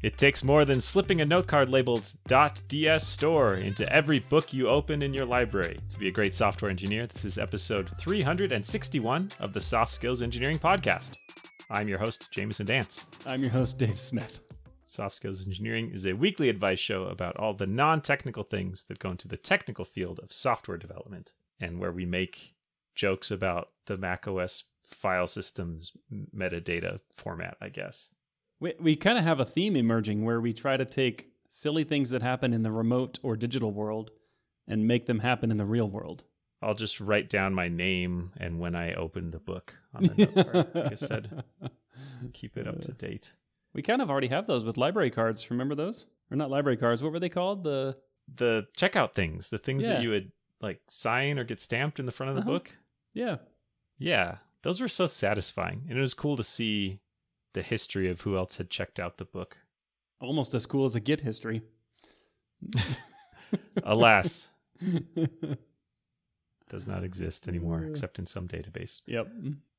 It takes more than slipping a note card labeled .DS_Store into every book you open in your library. To be a great software engineer, this is episode 361 of the Soft Skills Engineering Podcast. I'm your host, Jamison Dance. I'm your host, Dave Smith. Soft Skills Engineering is a weekly advice show about all the non technical things that go into the technical field of software development and where we make jokes about the macOS file system's metadata format, I guess. We, we kind of have a theme emerging where we try to take silly things that happen in the remote or digital world and make them happen in the real world. I'll just write down my name and when I open the book on the note card, like I said. Keep it up to date. We kind of already have those with library cards. Remember those? Or not library cards. What were they called? The The checkout things, the things Yeah. that you would like sign or get stamped in the front of the Uh-huh. book. yeah. Yeah, those were so satisfying. And it was cool to see the history of who else had checked out the book. Almost as cool as a Git history. Alas, does not exist anymore except in some database. Yep.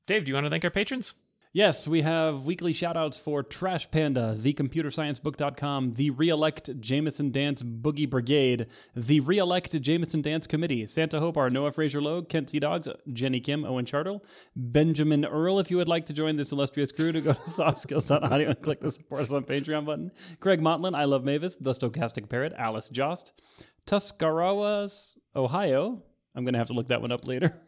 Dave, do you want to thank our patrons? Yes, we have weekly shoutouts for Trash Panda, thecomputersciencebook.com, the Reelect Jamison Dance Boogie Brigade, the Reelect Jamison Dance Committee, Santa Hopar, Noah Fraser Lowe, Kent C. Dogs, Jenny Kim, Owen Chartle, Benjamin Earl. If you would like to join this illustrious crew, to go to softskills.audio and click the support us on Patreon button. Craig Motlin, I Love Mavis, The Stochastic Parrot, Alice Jost, Tuscarawas, Ohio. I'm going to have to look that one up later.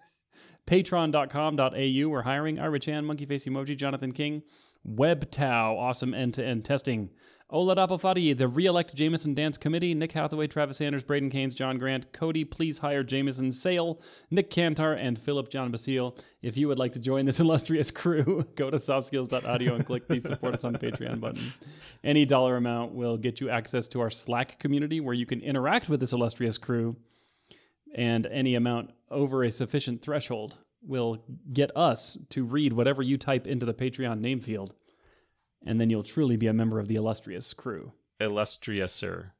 patreon.com.au. We're hiring Ira Chan, Monkey Face Emoji, Jonathan King, WebTow, awesome end to end testing. Ola Dapafadi, the re elect Jamison Dance Committee, Nick Hathaway, Travis Sanders, Braden Keynes, John Grant, Cody, please hire Jamison Sale, Nick Cantar, and Philip John Basile. If you would like to join this illustrious crew, go to softskills.audio and click the support us on Patreon button. Any dollar amount will get you access to our Slack community where you can interact with this illustrious crew and any amount over a sufficient threshold will get us to read whatever you type into the Patreon name field, and then you'll truly be a member of the illustrious crew. Illustriouser.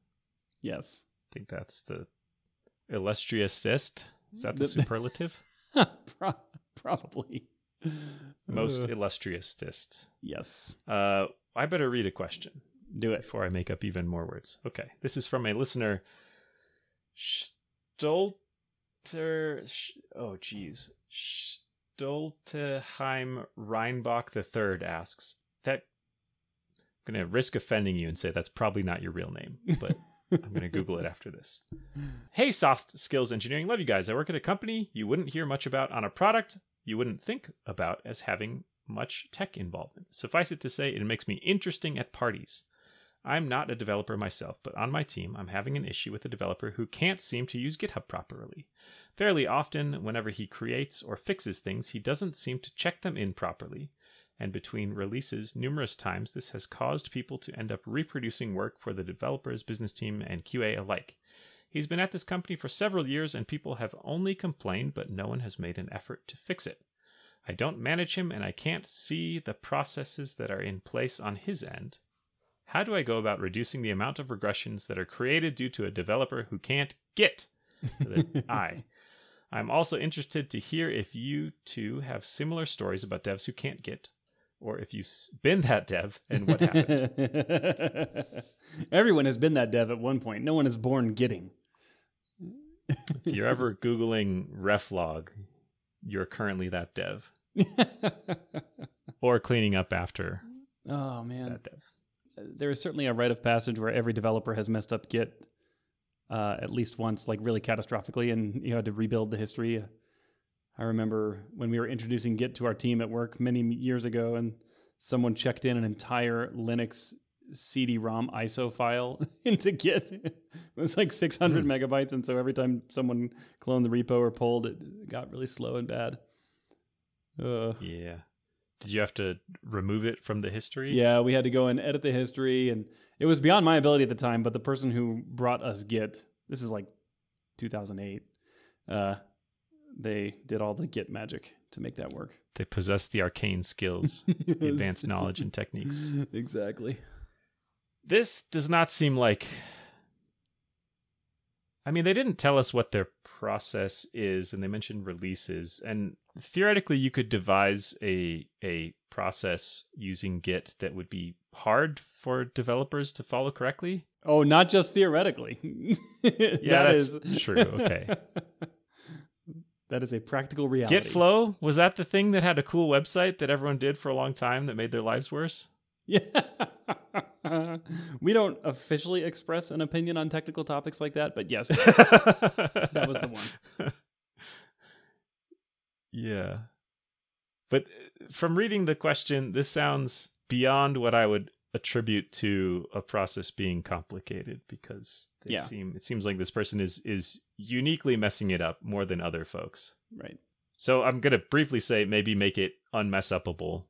Yes. I think that's the illustriousist. Is that the superlative? Pro- probably. Most illustriousist. yes. Uh, I better read a question Do it. before I make up even more words. Okay. This is from a listener, Stolter. Sh- oh, geez. Schtolteheim Reinbach III asks that. I'm going to risk offending you and say that's probably not your real name, but I'm going to Google it after this. Hey, Soft Skills Engineering. Love you guys. I work at a company you wouldn't hear much about on a product you wouldn't think about as having much tech involvement. Suffice it to say, it makes me interesting at parties. I'm not a developer myself, but on my team, I'm having an issue with a developer who can't seem to use GitHub properly. Fairly often, whenever he creates or fixes things, he doesn't seem to check them in properly. And between releases, numerous times this has caused people to end up reproducing work for the developer's business team and QA alike. He's been at this company for several years, and people have only complained, but no one has made an effort to fix it. I don't manage him, and I can't see the processes that are in place on his end. How do I go about reducing the amount of regressions that are created due to a developer who can't get an I. I'm also interested to hear if you two have similar stories about devs who can't get, or if you've been that dev and what happened. Everyone has been that dev at one point. No one is born getting. if you're ever Googling reflog, you're currently that dev, or cleaning up after oh man. that dev. There is certainly a rite of passage where every developer has messed up Git uh, at least once, like really catastrophically, and you had to rebuild the history. I remember when we were introducing Git to our team at work many years ago, and someone checked in an entire Linux CD-ROM ISO file into Git. it was like 600 megabytes, and so every time someone cloned the repo or pulled, it got really slow and bad. Ugh. Yeah. Did you have to remove it from the history? Yeah, we had to go and edit the history, and it was beyond my ability at the time. But the person who brought us Git, this is like 2008, uh, they did all the Git magic to make that work. They possess the arcane skills, the advanced knowledge and techniques. Exactly. This does not seem like. I mean, they didn't tell us what their process is, and they mentioned releases. And theoretically, you could devise a a process using Git that would be hard for developers to follow correctly? Oh, not just theoretically. Yeah, that that's is true. Okay. that is a practical reality. GitFlow was that the thing that had a cool website that everyone did for a long time that made their lives worse? Yeah. we don't officially express an opinion on technical topics like that, but yes, that was the one. Yeah. But uh, from reading the question, this sounds beyond what I would attribute to a process being complicated because they Yeah. seem it seems like this person is is uniquely messing it up more than other folks. Right. So I'm going to briefly say maybe make it unmess upable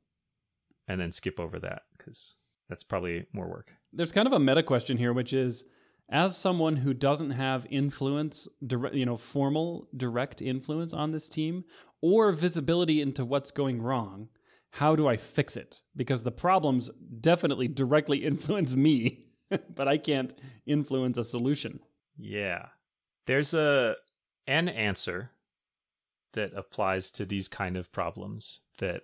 and then skip over that cuz that's probably more work. There's kind of a meta question here, which is as someone who doesn't have influence, direct, you know, formal direct influence on this team or visibility into what's going wrong, how do I fix it? Because the problems definitely directly influence me, but I can't influence a solution. Yeah. There's a an answer that applies to these kind of problems that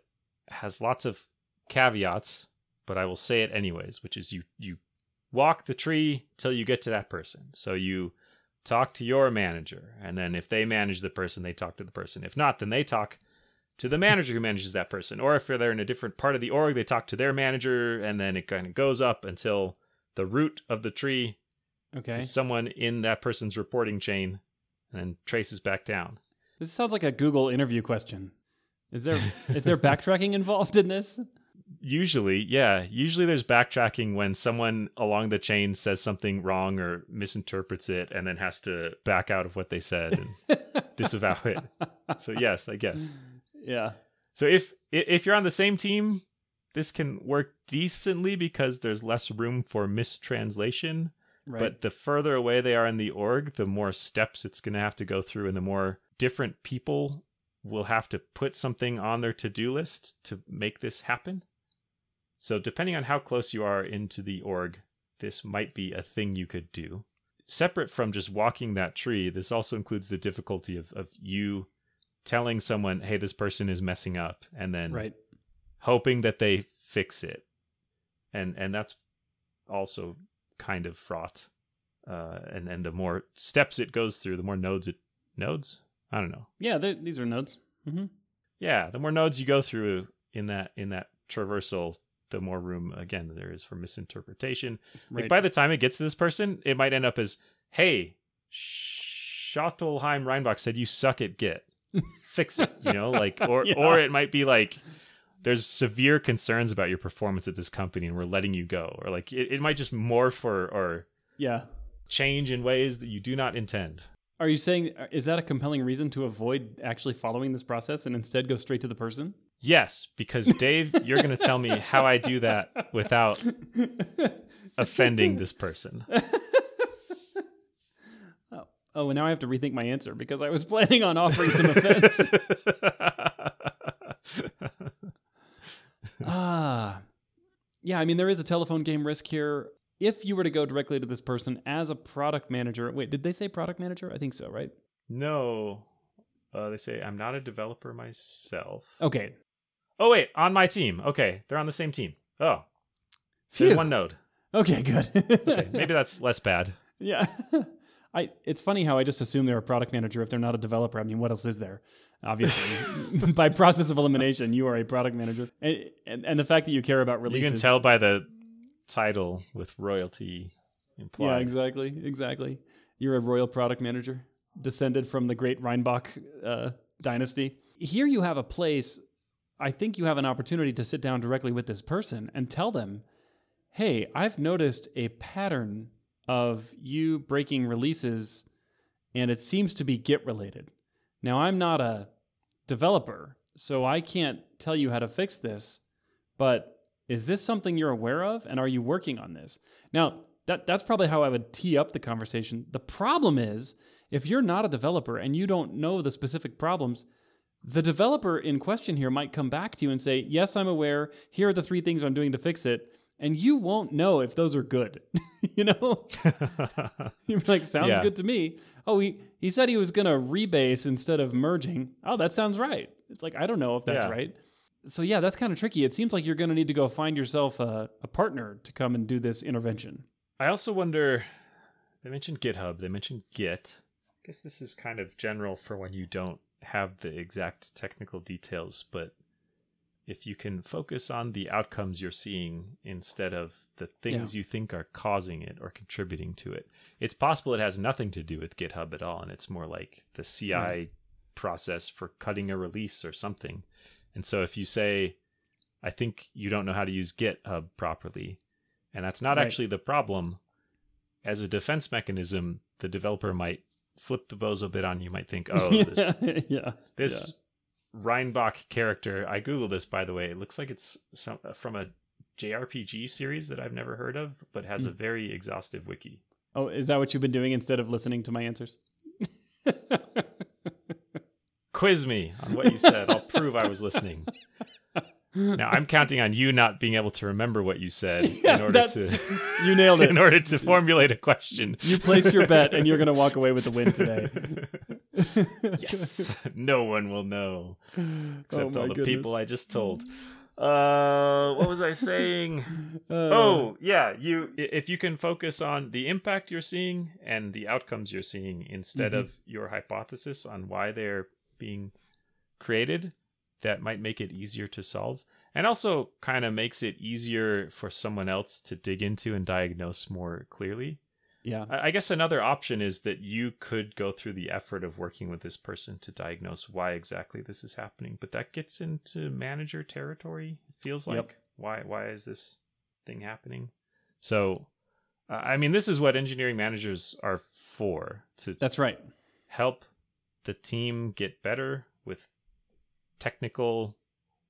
has lots of caveats, but I will say it anyways, which is you you walk the tree till you get to that person. So you talk to your manager, and then if they manage the person, they talk to the person. If not, then they talk to the manager who manages that person. Or if they're in a different part of the org, they talk to their manager, and then it kind of goes up until the root of the tree Okay. is someone in that person's reporting chain and then traces back down. This sounds like a Google interview question. Is there is there backtracking involved in this? Usually, yeah, usually there's backtracking when someone along the chain says something wrong or misinterprets it and then has to back out of what they said and disavow it. So yes, I guess. Yeah. So if if you're on the same team, this can work decently because there's less room for mistranslation. Right. But the further away they are in the org, the more steps it's going to have to go through, and the more different people will have to put something on their to do list to make this happen. So, depending on how close you are into the org, this might be a thing you could do. Separate from just walking that tree, this also includes the difficulty of, of you telling someone, hey, this person is messing up, and then right. hoping that they fix it and and that's also kind of fraught uh and and the more steps it goes through the more nodes it nodes i don't know Yeah, these are nodes. hmm yeah the more nodes you go through in that in that traversal the more room again there is for misinterpretation Right. like by the time it gets to this person it might end up as hey Schtolteheim Reinbach said you suck at git fix it you know like or Yeah. or it might be like there's severe concerns about your performance at this company and we're letting you go or like it, it might just morph or or yeah. change in ways that you do not intend Are you saying is that a compelling reason to avoid actually following this process and instead go straight to the person? Yes because dave you're going to tell me how i do that without offending this person oh, oh, and now I have to rethink my answer because I was planning on offering some offense. ah, yeah. I mean, there is a telephone game risk here. If you were to go directly to this person as a product manager, wait, did they say product manager? I think so, right? no uh, they say i'm not a developer myself Okay. Oh wait on my team okay they're on the same team oh Phew. there's one node Okay, good. okay maybe that's less bad Yeah. I it's funny how I just assume they're a product manager if they're not a developer. I mean, what else is there? Obviously, by process of elimination, you are a product manager. And, and and the fact that you care about releases. you can tell by the title with royalty implied Yeah, exactly. Exactly. You're a royal product manager, descended from the great Reinbach uh, dynasty. Here you have a place. I think you have an opportunity to sit down directly with this person and tell them, hey, I've noticed a pattern of you breaking releases, and it seems to be Git related. Now, I'm not a developer, so I can't tell you how to fix this, but is this something you're aware of? And are you working on this? Now, that, that's probably how I would tee up the conversation. The problem is, if you're not a developer and you don't know the specific problems, the developer in question here might come back to you and say, Yes, I'm aware. Here are the three things I'm doing to fix it. And you won't know if those are good. you know? You're like, Sounds Yeah. good to me. Oh, he, he said he was going to rebase instead of merging. Oh, that sounds right. It's like, I don't know if that's Yeah. right. so yeah, that's kind of tricky. It seems like you're going to need to go find yourself a, a partner to come and do this intervention. I also wonder. They mentioned GitHub. They mentioned Git. I guess this is kind of general for when you don't have the exact technical details, but if you can focus on the outcomes you're seeing instead of the things you think are causing it or contributing to it, it's possible it has nothing to do with GitHub at all, and it's more like the CI Right. process for cutting a release or something. And so if you say, I think you don't know how to use GitHub properly, and that's not Right. actually the problem, as a defense mechanism, the developer might flip the bozo bit on you, might think, oh, this yeah. this Reinbach character, I googled this by the way. It looks like it's some from a JRPG series that I've never heard of, but has a mm. very exhaustive wiki. Oh, is that what you've been doing instead of listening to my answers? Quiz me on what you said. I'll prove I was listening. Now I'm counting on you not being able to remember what you said Yeah, in order to you nailed it. in order to formulate a question. You placed your bet, and you're going to walk away with the win today. yes, no one will know except Oh all the goodness. people I just told. Uh, what was I saying? Uh, oh yeah you if you can focus on the impact you're seeing and the outcomes you're seeing instead Mhm. of your hypothesis on why they're being created that might make it easier to solve and also kind of makes it easier for someone else to dig into and diagnose more clearly yeah. I guess another option is that you could go through the effort of working with this person to diagnose why exactly this is happening, but that gets into manager territory. It feels like Yep. why why is this thing happening? So, uh, I mean, this is what engineering managers are for to That's right. help the team get better with technical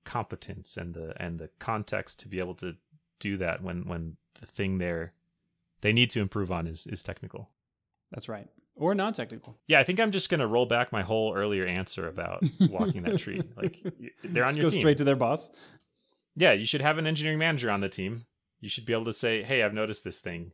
competence and the and the context to be able to do that when when the thing they're they need to improve on is is technical. That's right. Or non technical. Yeah, I think I'm just gonna roll back my whole earlier answer about walking that tree. Like they're on Just your go team. straight to their boss. yeah, you should have an engineering manager on the team. You should be able to say, "Hey, I've noticed this thing.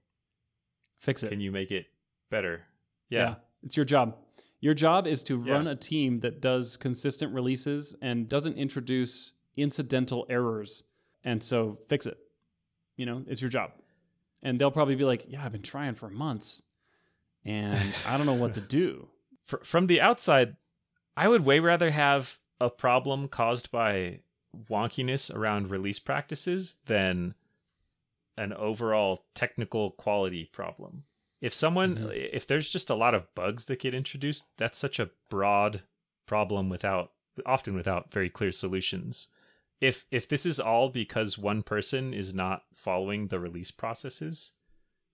Fix it. Can you make it better?" Yeah, It's your job. Your job is to Yeah. run a team that does consistent releases and doesn't introduce incidental errors. And so fix it. You know, it's your job. And they'll probably be like, yeah, I've been trying for months and I don't know what to do. From the outside, I would way rather have a problem caused by wonkiness around release practices than an overall technical quality problem. If someone, Mhm. if there's just a lot of bugs that get introduced, that's such a broad problem without, often without very clear solutions. If if this is all because one person is not following the release processes,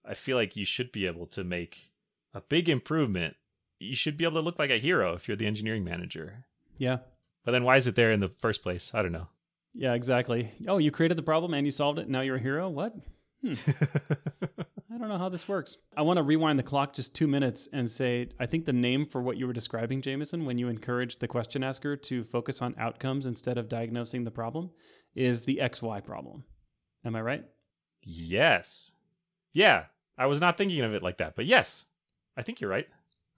I feel like you should be able to make a big improvement you should be able to look like a hero if you're the engineering manager. Yeah. But then why is it there in the first place? I don't know. Yeah, exactly. Oh, you created the problem and you solved it. Now you're a hero? What? I don't know how this works. I want to rewind the clock just two minutes and say I think the name for what you were describing, Jamison, when you encouraged the question asker to focus on outcomes instead of diagnosing the problem, is the XY problem. Am I right? yes. Yeah. I was not thinking of it like that, but yes. I think you're right.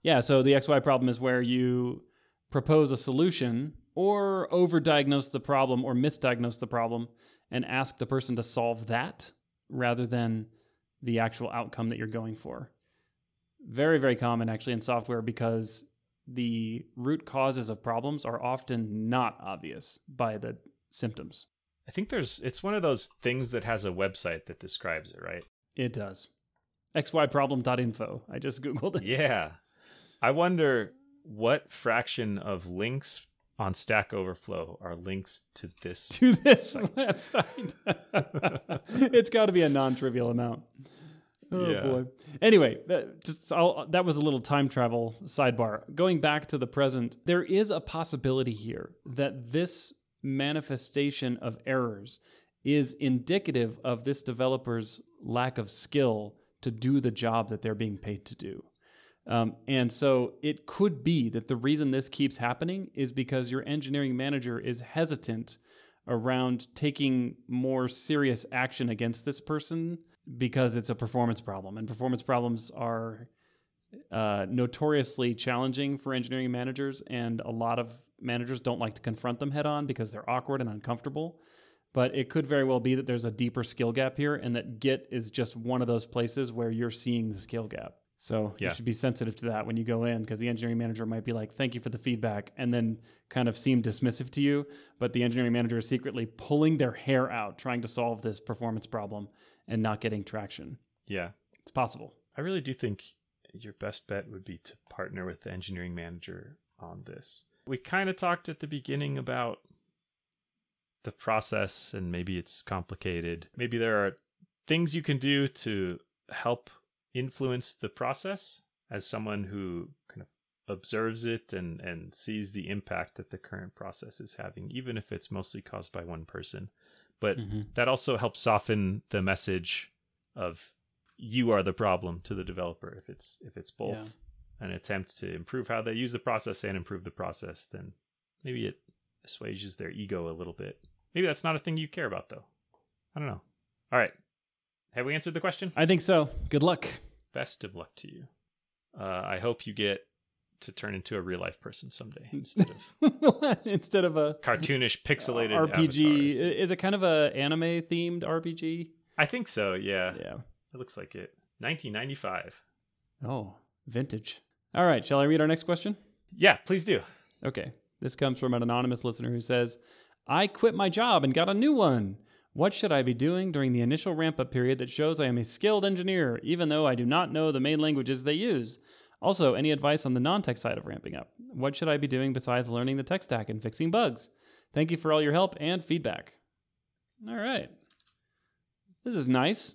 Yeah, so the XY problem is where you propose a solution or overdiagnose the problem or misdiagnose the problem and ask the person to solve that rather than the actual outcome that you're going for. Very, very common actually in software because the root causes of problems are often not obvious by the symptoms. I think there's it's one of those things that has a website that describes it, right? It does. xyproblem.info. I just Googled it. Yeah. I wonder what fraction of links on Stack Overflow are links to this. to this Site. website. it's got to be a non-trivial amount. Oh Yeah. boy. Anyway, that, just I'll, that was a little time travel sidebar. Going back to the present, there is a possibility here that this manifestation of errors is indicative of this developer's lack of skill to do the job that they're being paid to do. Um, and so it could be that the reason this keeps happening is because your engineering manager is hesitant around taking more serious action against this person because it's a performance problem. And performance problems are uh, notoriously challenging for engineering managers, and a lot of managers don't like to confront them head on because they're awkward and uncomfortable. But it could very well be that there's a deeper skill gap here, and that Git is just one of those places where you're seeing the skill gap. So Yeah. you should be sensitive to that when you go in because the engineering manager might be like, thank you for the feedback, and then kind of seem dismissive to you. But the engineering manager is secretly pulling their hair out trying to solve this performance problem and not getting traction. Yeah. It's possible. I really do think your best bet would be to partner with the engineering manager on this. We kind of talked at the beginning about the process and maybe it's complicated. Maybe there are things you can do to help influence the process as someone who kind of observes it and and sees the impact that the current process is having even if it's mostly caused by one person. But Mhm. that also helps soften the message of you are the problem to the developer if it's if it's both Yeah. an attempt to improve how they use the process and improve the process then maybe it assuages their ego a little bit maybe that's not a thing you care about though i don't know all right have we answered the question I think so. Good luck. best of luck to you uh, i hope you get to turn into a real life person someday instead of Instead of a cartoonish pixelated RPG, avatars. is it kind of a anime themed RPG? i think so yeah Yeah. it looks like it 1995 Oh, vintage. All right. Shall I read our next question? yeah please do Okay. This comes from an anonymous listener who says, I quit my job and got a new one. What should I be doing during the initial ramp up period that shows I am a skilled engineer, even though I do not know the main languages they use? Also, any advice on the non tech side of ramping up? What should I be doing besides learning the tech stack and fixing bugs? Thank you for all your help and feedback. All right. This is nice.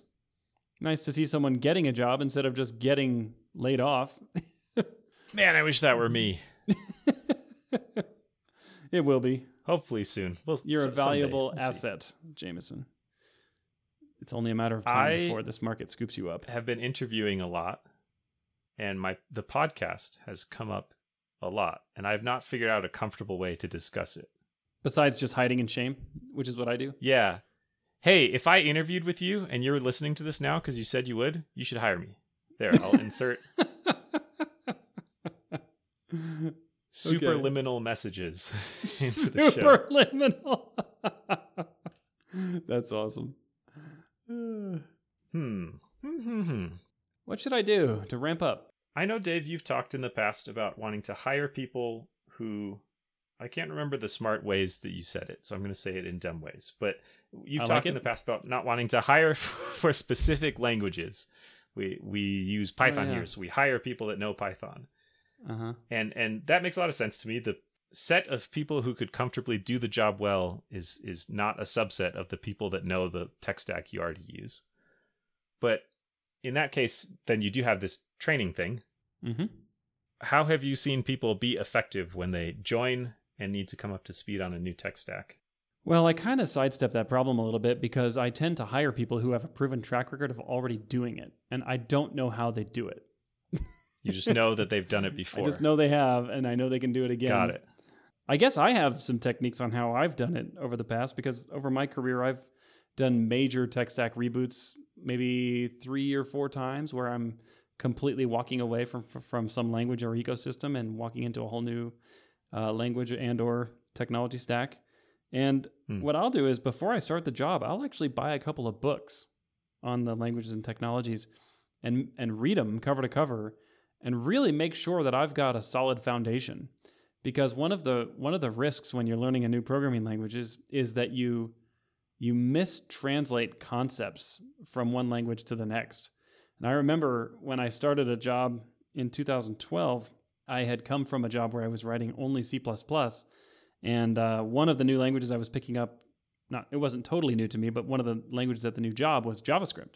Nice to see someone getting a job instead of just getting laid off. man i wish that were me it will be. Hopefully soon well You're a valuable We'll see. asset, Jamison. It's only a matter of time I- before this market scoops you up. have been interviewing a lot and my the podcast has come up a lot and I've not figured out a comfortable way to discuss it. Besides just hiding in shame, which is what I do. Yeah. Hey, if I interviewed with you and you're listening to this now cuz you said you would, you should hire me. There, I'll insert superliminal messages the show. Superliminal. That's awesome. Hmm. Hmm, hmm, hmm. What should I do to ramp up? I know, Dave, you've talked in the past about wanting to hire people who I can't remember the smart ways that you said it, so I'm going to say it in dumb ways. But you've I talked like in the past about not wanting to hire for specific languages. We we use Python Oh, yeah. here, so we hire people that know Python, Uh huh. and and that makes a lot of sense to me. The set of people who could comfortably do the job well is is not a subset of the people that know the tech stack you already use. But in that case, then you do have this training thing Mm-hmm. how have you seen people be effective when they join and need to come up to speed on a new tech stack? Well, I kind of sidestep that problem a little bit because I tend to hire people who have a proven track record of already doing it, and I don't know how they do it. You just know that they've done it before. I just know they have, and I know they can do it again. Got it. I guess I have some techniques on how I've done it over the past because over my career, I've done major tech stack reboots maybe three or four times where I'm completely walking away from from some language or ecosystem and walking into a whole new uh, language and or technology stack. And Hmm. what I'll do is before I start the job, I'll actually buy a couple of books on the languages and technologies and and read them cover to cover and really make sure that I've got a solid foundation because one of the one of the risks when you're learning a new programming language is is that you you mistranslate concepts from one language to the next. And I remember when I started a job in 2012, I had come from a job where I was writing only C++, and uh, one of the new languages I was picking up, not it wasn't totally new to me, but one of the languages at the new job was JavaScript.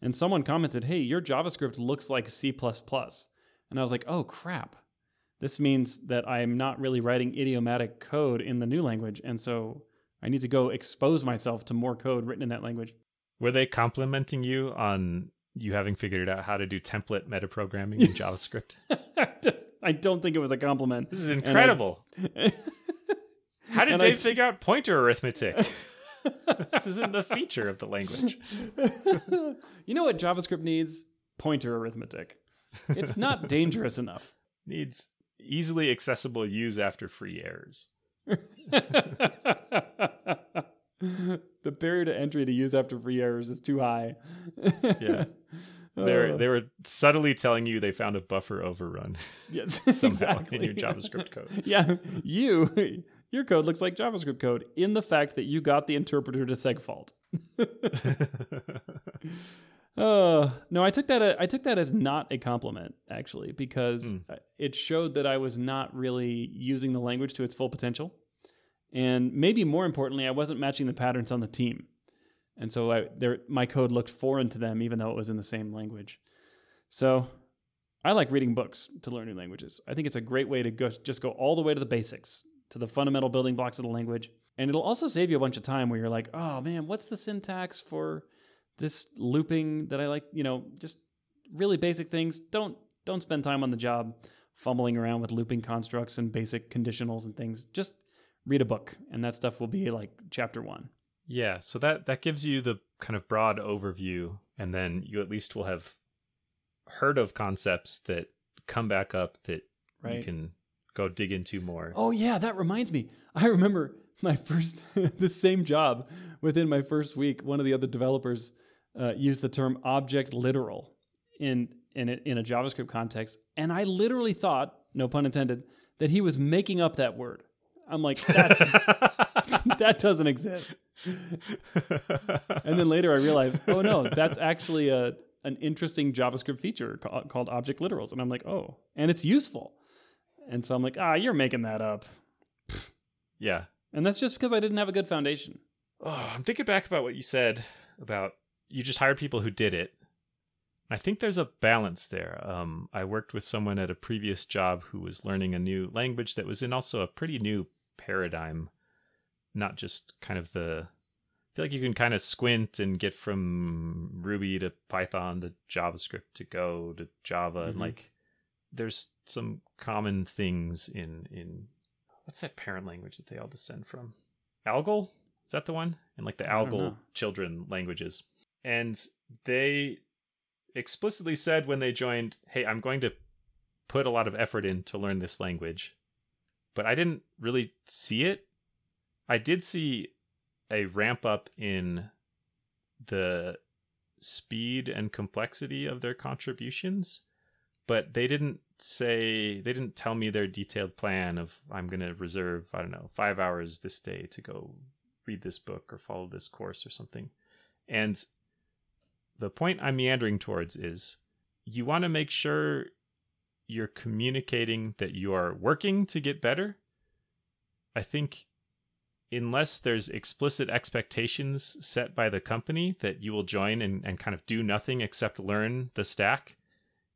And someone commented, "Hey, your JavaScript looks like C++." And I was like, "Oh crap." This means that I'm not really writing idiomatic code in the new language, and so I need to go expose myself to more code written in that language. Were they complimenting you on you having figured out how to do template metaprogramming in JavaScript? I don't think it was a compliment. This is incredible. How did Dave t- figure out pointer arithmetic? this isn't the feature of the language. you know what JavaScript needs? Pointer arithmetic. It's not dangerous enough. Needs easily accessible use after free errors. the barrier to entry to use after free errors is too high. Yeah. They're, Uh, they were subtly telling you they found a buffer overrun yes, somehow exactly. in your JavaScript code. yeah, you your code looks like JavaScript code in the fact that you got the interpreter to segfault. Uh, no, I took that. uh, I took that as not a compliment, actually, because Mm. it showed that I was not really using the language to its full potential, and maybe more importantly, I wasn't matching the patterns on the team, and so I, there, my code looked foreign to them, even though it was in the same language. So, I like reading books to learn new languages. I think it's a great way to go, just go all the way to the basics, to the fundamental building blocks of the language, and it'll also save you a bunch of time where you're like, oh man, what's the syntax for this looping that I like, you know, just really basic things. Don't don't spend time on the job fumbling around with looping constructs and basic conditionals and things. Just read a book and that stuff will be like chapter 1. Yeah, so that that gives you the kind of broad overview, and then you at least will have heard of concepts that come back up that you can go dig into more. Oh yeah, that reminds me. I remember my first the same job within my first week. One of the other developers uh, used the term object literal in in a, in a JavaScript context, and I literally thought, no pun intended, that he was making up that word. I'm like, that's that doesn't exist. And then later I realized, oh no, that's actually a an interesting JavaScript feature ca- called object literals, and I'm like, oh, and it's useful. And so I'm like, ah, you're making that up. yeah. And that's just because I didn't have a good foundation. Oh, I'm thinking back about what you said about you just hired people who did it. I think there's a balance there. Um, I worked with someone at a previous job who was learning a new language that was in also a pretty new paradigm, not just kind of the. I feel like you can kind of squint and get from Ruby to Python to JavaScript to Go to Java, and Mhm. like there's some common things in in what's that parent language that they all descend from? Algol? Is that the one? And like the Algol children languages. And they explicitly said when they joined, "Hey, I'm going to put a lot of effort in to learn this language." But I didn't really see it. I did see a ramp up in the speed and complexity of their contributions, but they didn't say they didn't tell me their detailed plan of I'm going to reserve, I don't know, 5 hours this day to go read this book or follow this course or something. And the point I'm meandering towards is you want to make sure you're communicating that you are working to get better. I think unless there's explicit expectations set by the company that you will join and, and kind of do nothing except learn the stack,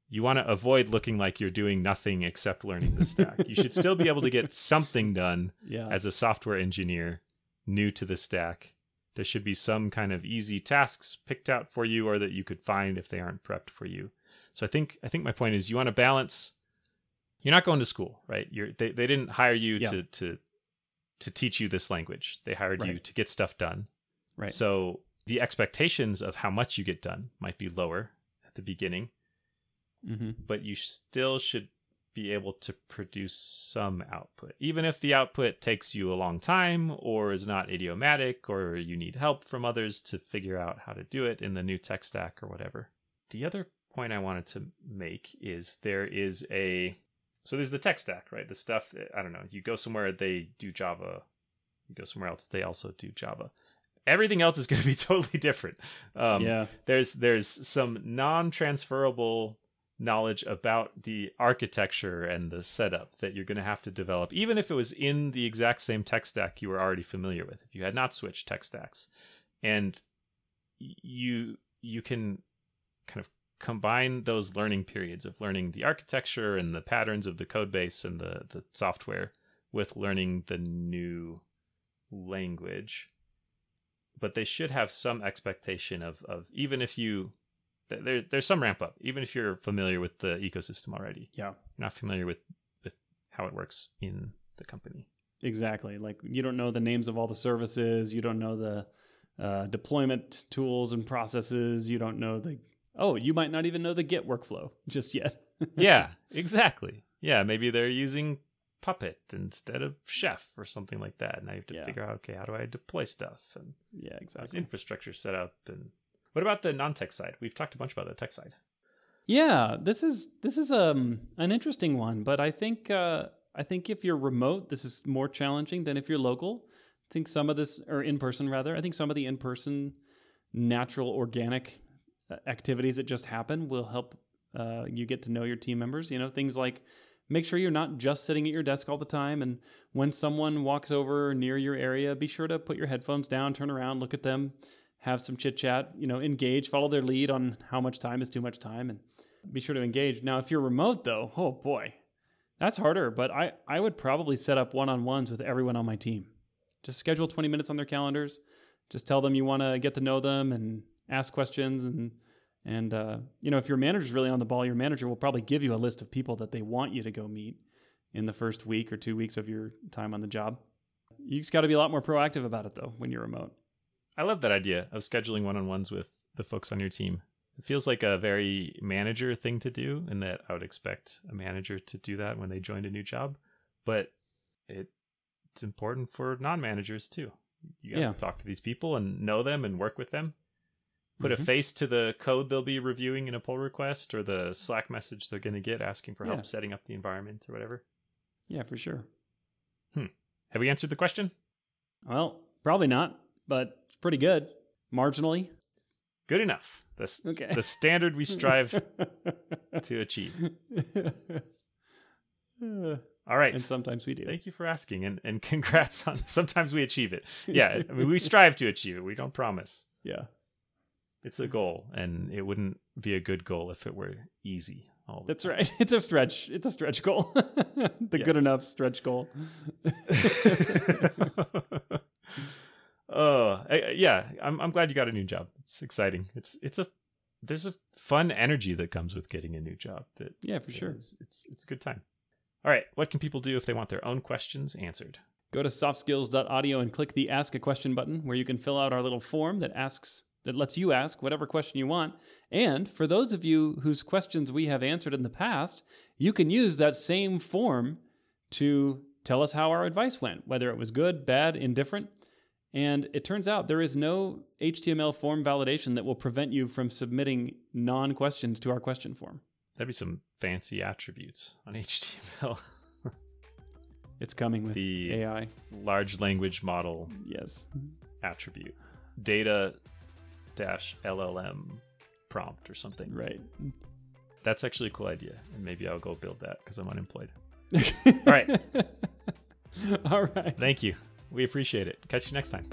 you want to avoid looking like you're doing nothing except learning the stack. you should still be able to get something done Yeah. as a software engineer new to the stack. There should be some kind of easy tasks picked out for you or that you could find if they aren't prepped for you. So I think I think my point is you want to balance you're not going to school, right? You're they, they didn't hire you Yeah. to to to teach you this language. They hired you to get stuff done. right. So the expectations of how much you get done might be lower at the beginning, hmm but you still should be able to produce some output, even if the output takes you a long time or is not idiomatic or you need help from others to figure out how to do it in the new tech stack or whatever. The other point I wanted to make is there is a so there's the tech stack, right? The stuff I don't know. You go somewhere, they do Java. You go somewhere else, they also do Java. Everything else is going to be totally different. Um, yeah. there's there's some non-transferable knowledge about the architecture and the setup that you're going to have to develop even if it was in the exact same tech stack you were already familiar with if you had not switched tech stacks. And you you can kind of combine those learning periods of learning the architecture and the patterns of the code base and the the software with learning the new language. But they should have some expectation of of even if you there there's some ramp up even if you're familiar with the ecosystem already Yeah. you're not familiar with with how it works in the company Exactly. Like you don't know the names of all the services. You don't know the uh, deployment tools and processes. You don't know the. Oh, you might not even know the Git workflow just yet. yeah, exactly. Yeah, maybe they're using Puppet instead of Chef or something like that. Now you have to Yeah. figure out, okay, how do I deploy stuff and yeah, exactly. infrastructure set up? And what about the non-tech side? We've talked a bunch about the tech side. Yeah, this is this is um an interesting one, but I think uh, I think if you're remote, this is more challenging than if you're local. I think some of this, or in person rather, I think some of the in person, natural, organic uh, activities that just happen will help uh, you get to know your team members. You know, things like make sure you're not just sitting at your desk all the time, and when someone walks over near your area, be sure to put your headphones down, turn around, look at them, have some chit chat. You know, engage, follow their lead on how much time is too much time, and be sure to engage. Now, if you're remote though, oh boy, that's harder. But I I would probably set up one on ones with everyone on my team. Just schedule 20 minutes on their calendars. Just tell them you want to get to know them and ask questions and and uh, you know if your manager's really on the ball, your manager will probably give you a list of people that they want you to go meet in the first week or two weeks of your time on the job. You just got to be a lot more proactive about it though when you're remote. I love that idea of scheduling one-on-ones with the folks on your team. It feels like a very manager thing to do, and that I would expect a manager to do that when they joined a new job. But it, it's important for non-managers too. You got to Yeah. talk to these people and know them and work with them. Put a Mhm. face to the code they'll be reviewing in a pull request or the Slack message they're going to get asking for Yeah. help setting up the environment or whatever. Yeah, for sure. Hmm. Have we answered the question? Well, probably not, but it's pretty good marginally. Good enough. The, Okay. the standard we strive to achieve. All right. and sometimes we do. Thank you for asking and, and congrats on sometimes we achieve it. Yeah, I mean we strive to achieve it. We don't promise. Yeah. It's a goal and it wouldn't be a good goal if it were easy all the That's right. It's a stretch. It's a stretch goal. the good enough stretch goal. Oh, I- yeah, I'm I'm glad you got a new job. It's exciting. It's it's a there's a fun energy that comes with getting a new job that Yeah, for sure. is- it's it's a good time. All right, what can people do if they want their own questions answered? Go to softskills.audio and click the ask a question button where you can fill out our little form that asks that lets you ask whatever question you want. And for those of you whose questions we have answered in the past, you can use that same form to tell us how our advice went, whether it was good, bad, indifferent. And it turns out there is no HTML form validation that will prevent you from submitting non questions to our question form. That'd be some fancy attributes on HTML. It's coming with The AI. large language model Yes. attribute data dash LLM prompt or something. Right. That's actually a cool idea, and maybe I'll go build that because I'm unemployed. All right. All right. Thank you. We appreciate it. Catch you next time.